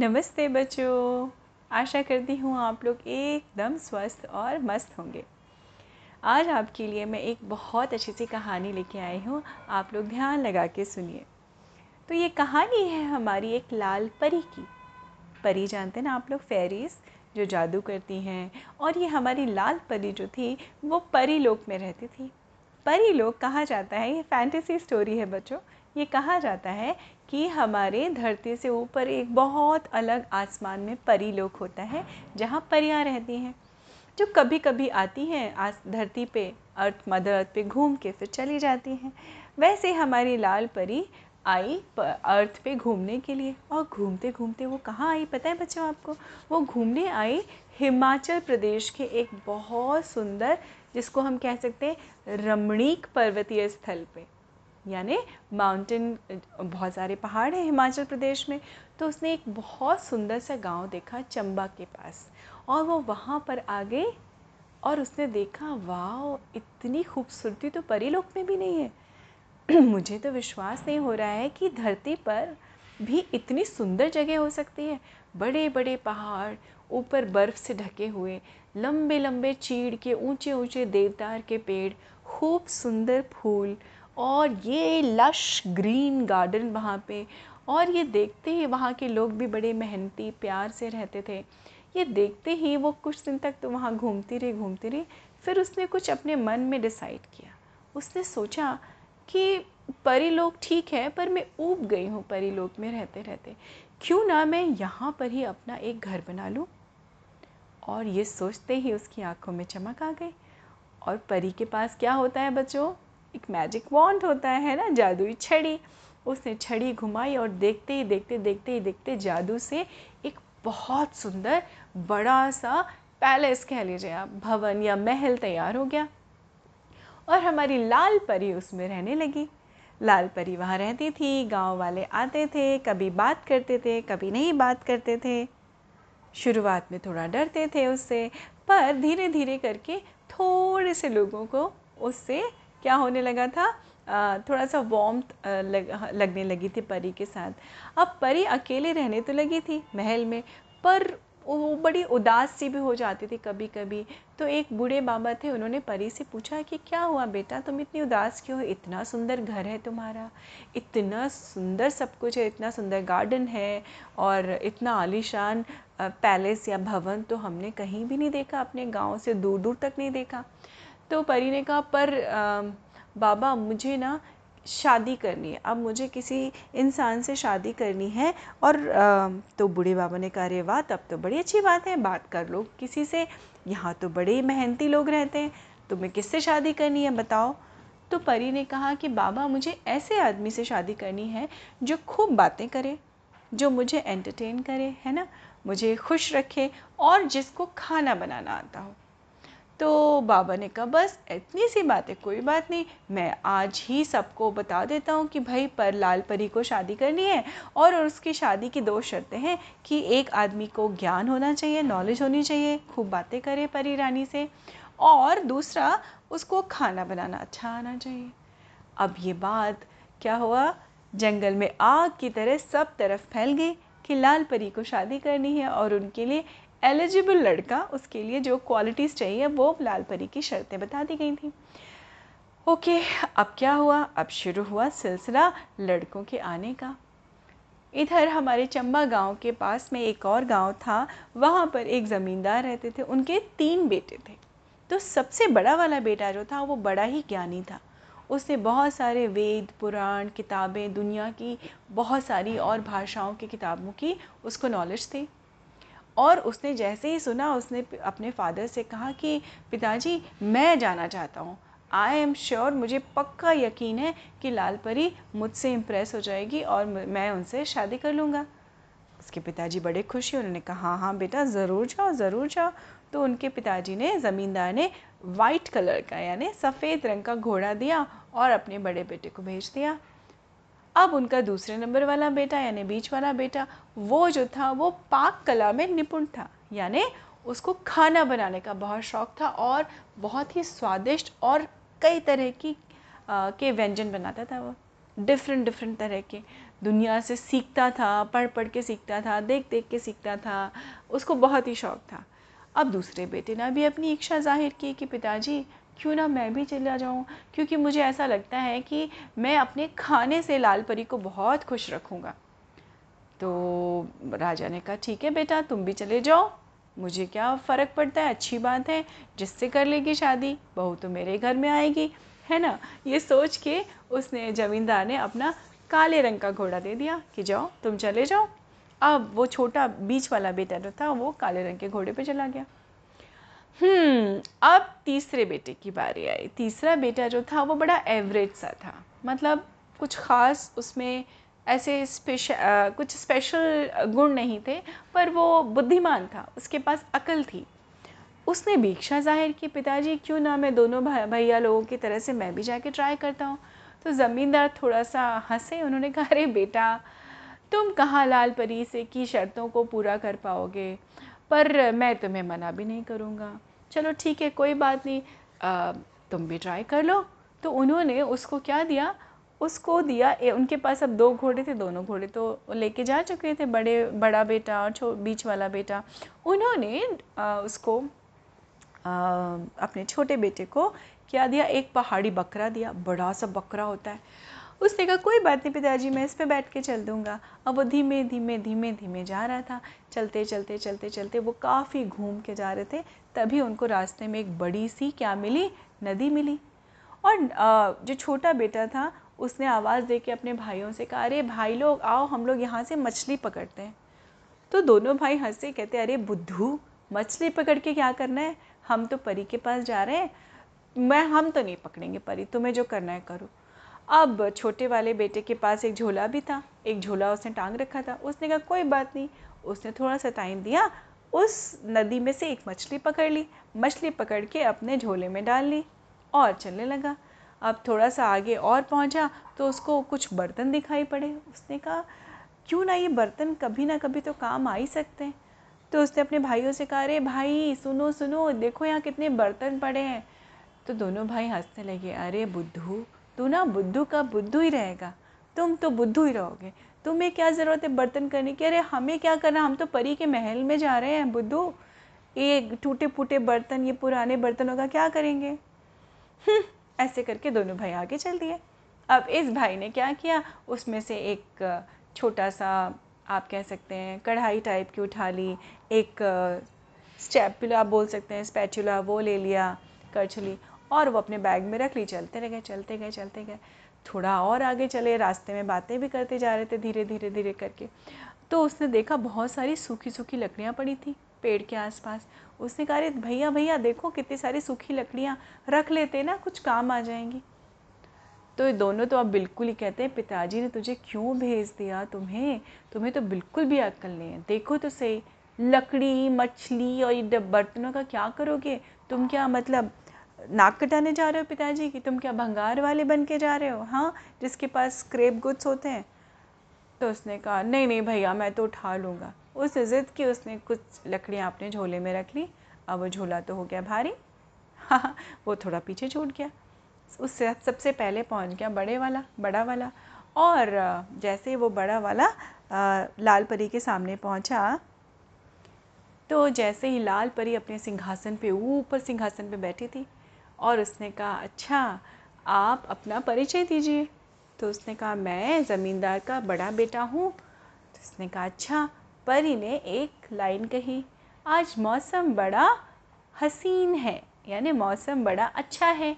नमस्ते बच्चों। आशा करती हूँ आप लोग एकदम स्वस्थ और मस्त होंगे। आज आपके लिए मैं एक बहुत अच्छी सी कहानी लेके आई हूँ। आप लोग ध्यान लगा के सुनिए। तो ये कहानी है हमारी एक लाल परी की। परी जानते ना आप लोग? फेरीज जो जादू करती हैं। और ये हमारी लाल परी जो थी, वो परी लोक में रहती थी। परी लोक कहा जाता है, ये फैंटेसी स्टोरी है बच्चों, ये कहा जाता है कि हमारे धरती से ऊपर एक बहुत अलग आसमान में परी लोक होता है, जहाँ परियाँ रहती हैं। जो कभी कभी आती हैं आज धरती पे अर्थ, मदर अर्थ पे घूम के फिर चली जाती हैं। वैसे हमारी लाल परी आई अर्थ पे घूमने के लिए और घूमते घूमते वो कहाँ आई पता है बच्चों आपको? वो घूमने आई हिमाचल प्रदेश के एक बहुत सुंदर जिसको हम कह सकते हैं रमणीक पर्वतीय स्थल पे। यानी माउंटेन बहुत सारे पहाड़ हैं हिमाचल प्रदेश में। तो उसने एक बहुत सुंदर सा गाँव देखा चंबा के पास। और वो वहाँ पर आ गई और उसने देखा वाह इतनी खूबसूरती तो परीलोक में भी नहीं है। मुझे तो विश्वास नहीं हो रहा है कि धरती पर भी इतनी सुंदर जगह हो सकती है। बड़े बड़े पहाड़ ऊपर बर्फ़ से ढके हुए लंबे लंबे चीड़ के ऊँचे ऊँचे देवदार के पेड़, खूब सुंदर फूल और ये लश ग्रीन गार्डन वहाँ पे। और ये देखते ही वहाँ के लोग भी बड़े मेहनती, प्यार से रहते थे। ये देखते ही वो कुछ दिन तक तो वहाँ घूमती रही घूमती रही, फिर उसने कुछ अपने मन में डिसाइड किया। उसने सोचा कि परी लोग ठीक है, पर मैं ऊब गई हूँ परी लोग में रहते रहते क्यों ना मैं यहाँ पर ही अपना एक घर बना लूँ? और ये सोचते ही उसकी आँखों में चमक आ गई। और परी के पास क्या होता है बच्चों? एक मैजिक वॉन्ट होता है ना, जादुई छड़ी। उसने छड़ी घुमाई और देखते ही देखते देखते ही देखते जादू से एक बहुत सुंदर बड़ा सा पैलेस कह लीजिए आप, भवन या महल तैयार हो गया। और हमारी लाल परी उसमें रहने लगी। लाल परी वहाँ रहती थी, गाँव वाले आते थे, कभी बात करते थे, कभी नहीं बात करते थे। शुरुआत में थोड़ा डरते थे उससे पर धीरे धीरे करके थोड़े से लोगों को उससे क्या होने लगा था? थोड़ा सा वॉम लग, लगने लगी थी परी के साथ। अब परी अकेले रहने तो लगी थी महल में पर वो बड़ी उदास सी भी हो जाती थी कभी कभी तो एक बूढ़े बाबा थे उन्होंने परी से पूछा कि क्या हुआ बेटा? तुम इतनी उदास क्यों हो? इतना सुंदर घर है तुम्हारा। इतना सुंदर सब कुछ है इतना सुंदर गार्डन है और इतना आलीशान पैलेस या भवन तो हमने कहीं भी नहीं देखा अपने गाँव से दूर दूर तक नहीं देखा। तो परी ने कहा पर आ, बाबा मुझे ना शादी करनी है। अब मुझे किसी इंसान से शादी करनी है और आ, तो बूढ़े बाबा ने कहा अरे वाह तब तो बड़ी अच्छी बात है। बात कर लो किसी से। यहाँ तो बड़े मेहनती लोग रहते हैं। तुम्हें किससे शादी करनी है बताओ? तो परी ने कहा कि बाबा मुझे ऐसे आदमी से शादी करनी है जो खूब बातें करे जो मुझे एंटरटेन करे है ना? मुझे खुश रखे और जिसको खाना बनाना आता हो। तो बाबा ने कहा, बस इतनी सी बात है कोई बात नहीं। मैं आज ही सबको बता देता हूँ कि भाई, पर लाल परी को शादी करनी है और उसकी शादी की दो शर्तें हैं कि एक आदमी को ज्ञान होना चाहिए नॉलेज होनी चाहिए, खूब बातें करे परी रानी से और दूसरा, उसको खाना बनाना अच्छा आना चाहिए। अब ये बात क्या हुआ? जंगल में आग की तरह सब तरफ़ फैल गई। कि लाल परी को शादी करनी है और उनके लिए एलिजिबल लड़का उसके लिए जो क्वालिटीज़ चाहिए, वो लाल परी की शर्तें बता दी गई थी। ओके अब क्या हुआ? अब शुरू हुआ सिलसिला लड़कों के आने का। इधर हमारे चंबा गाँव के पास में एक और गाँव था, वहाँ पर एक ज़मींदार रहते थे, उनके तीन बेटे थे। तो सबसे बड़ा वाला बेटा जो था, वो बड़ा ही ज्ञानी था। उसने बहुत सारे वेद, पुराण, किताबें, दुनिया की बहुत सारी और भाषाओं की किताबों की उसको नॉलेज थी और उसने जैसे ही सुना, उसने अपने फादर से कहा कि, पिताजी, मैं जाना चाहता हूँ। आई एम श्योर मुझे पक्का यकीन है कि लाल परी मुझसे इम्प्रेस हो जाएगी और मैं उनसे शादी कर लूँगा। उसके पिताजी बड़े खुश हुए। उन्होंने कहा हाँ हाँ बेटा, ज़रूर जाओ ज़रूर जाओ। तो उनके पिताजी ने, ज़मींदार ने वाइट कलर का, यानी सफ़ेद रंग का घोड़ा दिया और अपने बड़े बेटे को भेज दिया। अब उनका दूसरे नंबर वाला बेटा यानी बीच वाला बेटा वो जो था वो पाक कला में निपुण था। यानी उसको खाना बनाने का बहुत शौक था और बहुत ही स्वादिष्ट और कई तरह की आ, के व्यंजन बनाता था वो। डिफरेंट डिफरेंट तरह के। दुनिया से सीखता था पढ़ पढ़ के सीखता था देख देख के सीखता था। उसको बहुत ही शौक था। अब दूसरे बेटे ने भी अपनी इच्छा ज़ाहिर की कि पिताजी क्यों ना मैं भी चला जाऊँ? क्योंकि मुझे ऐसा लगता है कि मैं अपने खाने से लाल परी को बहुत खुश रखूँगा। तो राजा ने कहा, ठीक है बेटा, तुम भी चले जाओ। मुझे क्या फ़र्क पड़ता है? अच्छी बात है, जिससे कर लेगी शादी। बहू तो मेरे घर में आएगी, है ना? ये सोच के उसने ज़मींदार ने अपना काले रंग का घोड़ा दे दिया कि जाओ, तुम चले जाओ। अब वो छोटा बीच वाला बेटा जो था, वो काले रंग के घोड़े पे चला गया। अब तीसरे बेटे की बारी आई। तीसरा बेटा जो था, वो बड़ा एवरेज सा था। मतलब कुछ ख़ास उसमें ऐसे स्पेशल कुछ स्पेशल गुण नहीं थे, पर वो बुद्धिमान था, उसके पास अकल थी। उसने भी इच्छा ज़ाहिर की, पिताजी, क्यों ना मैं दोनों भैया लोगों की तरह से मैं भी जाके ट्राई करता हूँ। तो ज़मींदार थोड़ा सा हंसे, उन्होंने कहा, अरे बेटा, तुम कहाँ लाल परी से की शर्तों को पूरा कर पाओगे? पर मैं तुम्हें मना भी नहीं करूँगा। चलो ठीक है कोई बात नहीं। आ, तुम भी ट्राई कर लो। तो उन्होंने उसको क्या दिया? उसको दिया ए, उनके पास अब दो घोड़े थे दोनों घोड़े तो लेके जा चुके थे बड़े बड़ा बेटा और छो बीच वाला बेटा। उन्होंने आ, उसको आ, अपने छोटे बेटे को क्या दिया? एक पहाड़ी बकरा दिया। बड़ा सा बकरा होता है। उसने कहा, कोई बात नहीं पिताजी, मैं इस पर बैठ के चल दूँगा। अब वो धीमे धीमे धीमे धीमे जा रहा था। चलते चलते चलते चलते वो काफ़ी घूम के जा रहे थे। तभी उनको रास्ते में एक बड़ी सी क्या मिली? नदी मिली। और जो छोटा बेटा था, उसने आवाज़ दे के अपने भाइयों से कहा, अरे भाई लोग, आओ, हम लोग यहाँ से मछली पकड़ते हैं। तो दोनों भाई हंसे कहते, अरे बुद्धू, मछली पकड़ के क्या करना है? हम तो परी के पास जा रहे हैं। मैं, हम तो नहीं पकड़ेंगे परी, तुम्हें जो करना है करो। अब छोटे वाले बेटे के पास एक झोला भी था, एक झोला उसने टांग रखा था। उसने कहा, कोई बात नहीं। उसने थोड़ा सा टाइम दिया, उस नदी में से एक मछली पकड़ ली, मछली पकड़ के अपने झोले में डाल ली और चलने लगा। अब थोड़ा सा आगे और पहुँचा तो उसको कुछ बर्तन दिखाई पड़े। उसने कहा, क्यों ना ये बर्तन कभी ना कभी तो काम आ ही सकते हैं? तो उसने अपने भाइयों से कहा, अरे भाई, सुनो सुनो, देखो यहाँ कितने बर्तन पड़े हैं। तो दोनों भाई हंसने लगे, अरे बुद्धू तू ना बुद्धू का बुद्धू ही रहेगा। तुम तो बुद्धू ही रहोगे। तुम्हें क्या ज़रूरत है बर्तन करने की? अरे हमें क्या करना हम तो परी के महल में जा रहे हैं बुद्धू। ये टूटे फूटे बर्तन ये पुराने बर्तनों का क्या करेंगे? हम्म, ऐसे करके दोनों भाई आगे चल दिए। अब इस भाई ने क्या किया? उसमें से एक छोटा सा आप कह सकते हैं कढ़ाई टाइप की उठा ली। एक स्टेपुला बोल सकते हैं स्पैचुला वो ले लिया करछली और वो अपने बैग में रख ली, चलते रह गए, चलते गए चलते गए। थोड़ा और आगे चले, रास्ते में बातें भी करते जा रहे थे धीरे धीरे धीरे करके। तो उसने देखा बहुत सारी सूखी सूखी लकड़ियाँ पड़ी थी पेड़ के आसपास। उसने कहा भैया भैया, देखो कितनी सारी सूखी लकड़ियाँ, रख लेते ना, कुछ काम आ जाएँगी। तो ये दोनों तो अब बिल्कुल ही कहते हैं, पिताजी ने तुझे क्यों भेज दिया तुम्हें? तुम्हें तो बिल्कुल भी अक्ल नहीं है। देखो तो सही, लकड़ी, मछली और ये बर्तनों का क्या करोगे? तुम क्या मतलब नाक कटाने जा रहे हो पिताजी कि तुम क्या भंगार वाले बन के जा रहे हो? हाँ जिसके पास स्क्रेप गुड्स होते हैं। तो उसने कहा, नहीं नहीं भैया, मैं तो उठा लूँगा। उस ज़िद की उसने कुछ लकड़ियाँ अपने झोले में रख ली। अब वो झोला तो हो गया भारी। हाँ वो थोड़ा पीछे छूट गया। उससे सबसे पहले पहुँच गया बड़े वाला, बड़ा वाला। और जैसे वो बड़ा वाला लाल परी के सामने पहुँचा तो जैसे ही लाल परी अपने सिंहासन पे, ऊपर सिंहासन पे बैठी थी और उसने कहा अच्छा आप अपना परिचय दीजिए। तो उसने कहा, मैं ज़मींदार का बड़ा बेटा हूँ। तो उसने कहा अच्छा परी ने एक लाइन कही, आज मौसम बड़ा हसीन है, यानी मौसम बड़ा अच्छा है।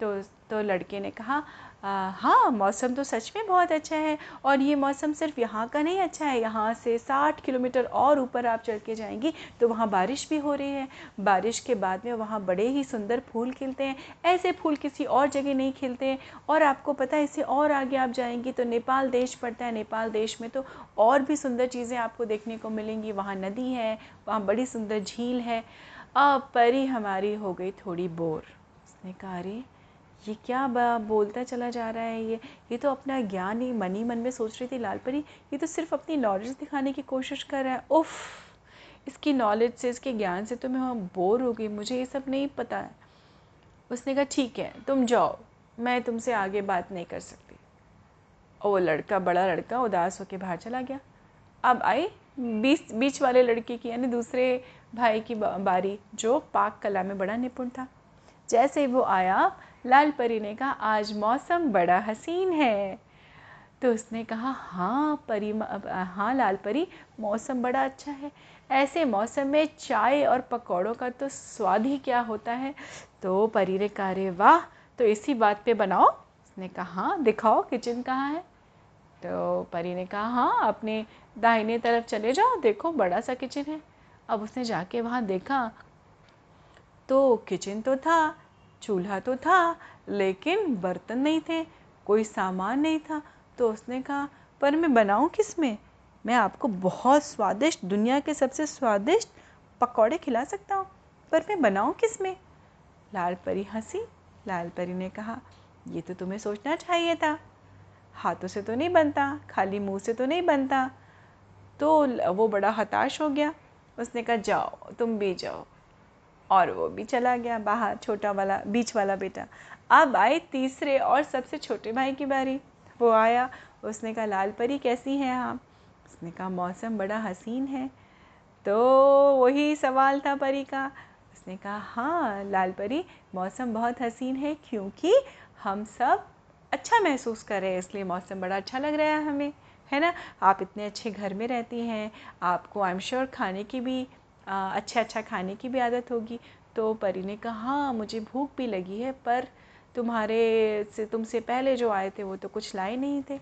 तो तो लड़के ने कहा हाँ मौसम तो सच में बहुत अच्छा है और ये मौसम सिर्फ़ यहाँ का नहीं अच्छा है। यहाँ से साठ किलोमीटर और ऊपर आप चढ़ के जाएँगी तो वहाँ बारिश भी हो रही है। बारिश के बाद में वहाँ बड़े ही सुंदर फूल खिलते हैं। ऐसे फूल किसी और जगह नहीं खिलते हैं। और आपको पता है, इससे और आगे आप जाएँगी तो नेपाल देश पड़ता है। नेपाल देश में तो और भी सुंदर चीज़ें आपको देखने को मिलेंगी। वहाँ नदी है, वहाँ बड़ी सुंदर झील है। अब परी हमारी हो गई थोड़ी बोर। उसने कहा ये क्या बोलता चला जा रहा है ये? ये तो अपना ज्ञान ही मन ही मन में सोच रही थी लाल परी ये तो सिर्फ़ अपनी नॉलेज दिखाने की कोशिश कर रहा है। उफ! इसकी नॉलेज से, इसके ज्ञान से तो मैं बोर हो गई। मुझे ये सब नहीं पता है। उसने कहा, ठीक है, तुम जाओ। मैं तुमसे आगे बात नहीं कर सकती। और वो लड़का, बड़ा लड़का, उदास होकर बाहर चला गया। अब आई बीच बीच वाले लड़के की, यानी दूसरे भाई की बारी, जो पाक कला में बड़ा निपुण था। जैसे ही वो आया लाल परी ने कहा, आज मौसम बड़ा हसीन है। तो उसने कहा हाँ परी हाँ लाल परी मौसम बड़ा अच्छा है। ऐसे मौसम में चाय और पकौड़ों का तो स्वाद ही क्या होता है? तो परी ने कहा रे वाह! तो इसी बात पे बनाओ। उसने कहा हाँ दिखाओ किचन कहाँ है? तो परी ने कहा हाँ अपने दाहिने तरफ़ चले जाओ, देखो बड़ा सा किचन है। अब उसने जाके वहाँ देखा तो किचन तो था चूल्हा तो था, लेकिन बर्तन नहीं थे, कोई सामान नहीं था। तो उसने कहा, पर मैं बनाऊँ किसमें मैं आपको बहुत स्वादिष्ट, दुनिया के सबसे स्वादिष्ट पकौड़े खिला सकता हूँ, पर मैं बनाऊँ किसमें लाल परी हँसी। लाल परी ने कहा, ये तो तुम्हें सोचना चाहिए था। हाथों से तो नहीं बनता, खाली मुँह से तो नहीं बनता। तो वो बड़ा हताश हो गया। उसने कहा, जाओ, तुम भी जाओ। और वो भी चला गया बाहर, छोटा वाला, बीच वाला बेटा। अब आए तीसरे और सबसे छोटे भाई की बारी। वो आया, उसने कहा, लाल परी कैसी हैं आप? उसने कहा, मौसम बड़ा हसीन है। तो वही सवाल था परी का। उसने कहा हाँ लाल परी, मौसम बहुत हसीन है क्योंकि हम सब अच्छा महसूस कर रहे हैं, इसलिए मौसम बड़ा अच्छा लग रहा है हमें, है ना? आप इतने अच्छे घर में रहती हैं, आपको आई एम श्योर खाने की भी अच्छा अच्छा खाने की भी आदत होगी। तो परी ने कहा हाँ मुझे भूख भी लगी है, पर तुम्हारे से, तुमसे पहले जो आए थे, वो तो कुछ लाए नहीं थे।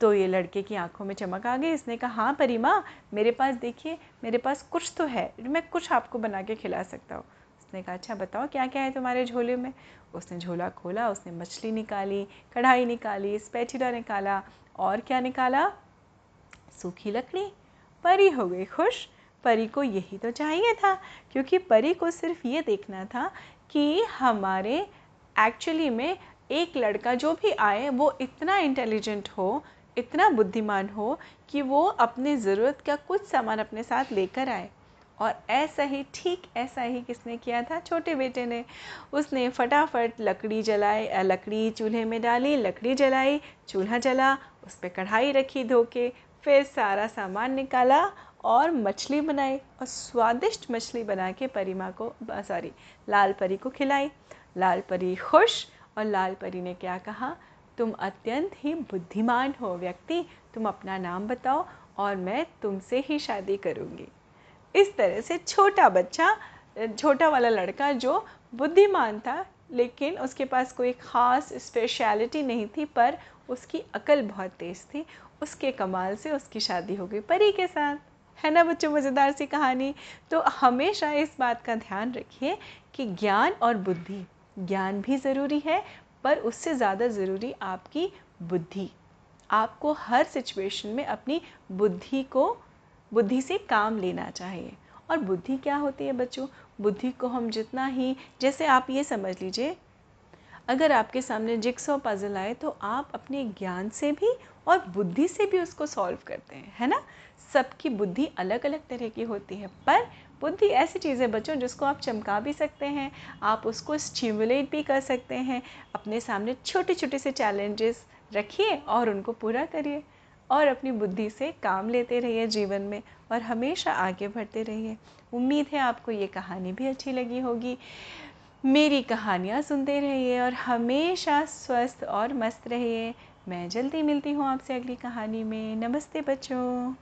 तो ये लड़के की आँखों में चमक आ गई। इसने कहा हाँ परी माँ, मेरे पास देखिए, मेरे पास कुछ तो है, मैं कुछ आपको बना के खिला सकता हूँ। उसने कहा अच्छा बताओ क्या क्या है तुम्हारे झोले में? उसने झोला खोला, उसने मछली निकाली, कढ़ाई निकाली, स्पैचुला निकाला, और क्या निकाला? सूखी लकड़ी। परी हो गई खुश। परी को यही तो चाहिए था, क्योंकि परी को सिर्फ़ ये देखना था कि हमारे एक्चुअली में एक लड़का जो भी आए, वो इतना इंटेलिजेंट हो, इतना बुद्धिमान हो कि वो अपने ज़रूरत का कुछ सामान अपने साथ लेकर आए। और ऐसा ही, ठीक ऐसा ही किसने किया था? छोटे बेटे ने। उसने फटाफट लकड़ी जलाई लकड़ी चूल्हे में डाली, लकड़ी जलाई, चूल्हा जला, उस पर कढ़ाई रखी धो के, फिर सारा सामान निकाला और मछली बनाई और स्वादिष्ट मछली बना के परी माँ को सॉरी लाल परी को खिलाई। लाल परी खुश और लाल परी ने क्या कहा? तुम अत्यंत ही बुद्धिमान हो व्यक्ति, तुम अपना नाम बताओ और मैं तुमसे ही शादी करूँगी। इस तरह से छोटा बच्चा, छोटा वाला लड़का जो बुद्धिमान था, लेकिन उसके पास कोई ख़ास स्पेशलिटी नहीं थी, पर उसकी अकल बहुत तेज़ थी। उसके कमाल से उसकी शादी हो गई परी के साथ। है ना बच्चों मज़ेदार सी कहानी? तो हमेशा इस बात का ध्यान रखिए कि ज्ञान और बुद्धि, ज्ञान भी ज़रूरी है, पर उससे ज़्यादा ज़रूरी आपकी बुद्धि। आपको हर सिचुएशन में अपनी बुद्धि को, बुद्धि से काम लेना चाहिए। और बुद्धि क्या होती है बच्चों? बुद्धि को हम जितना ही, जैसे आप ये समझ लीजिए अगर आपके सामने जिक्सो पज़ल आए तो आप अपने ज्ञान से भी और बुद्धि से भी उसको सॉल्व करते हैं, है ना? सबकी बुद्धि अलग अलग तरह की होती है, पर बुद्धि ऐसी चीज़ बच्चों जिसको आप चमका भी सकते हैं, आप उसको स्टिमुलेट भी कर सकते हैं, अपने सामने छोटे छोटे से चैलेंजेस रखिए और उनको पूरा करिए, और अपनी बुद्धि से काम लेते रहिए जीवन में और हमेशा आगे बढ़ते रहिए। उम्मीद है आपको ये कहानी भी अच्छी लगी होगी। मेरी कहानियाँ सुनते रहिए और हमेशा स्वस्थ और मस्त रहिए। मैं जल्दी मिलती हूँ आपसे अगली कहानी में। नमस्ते बच्चों।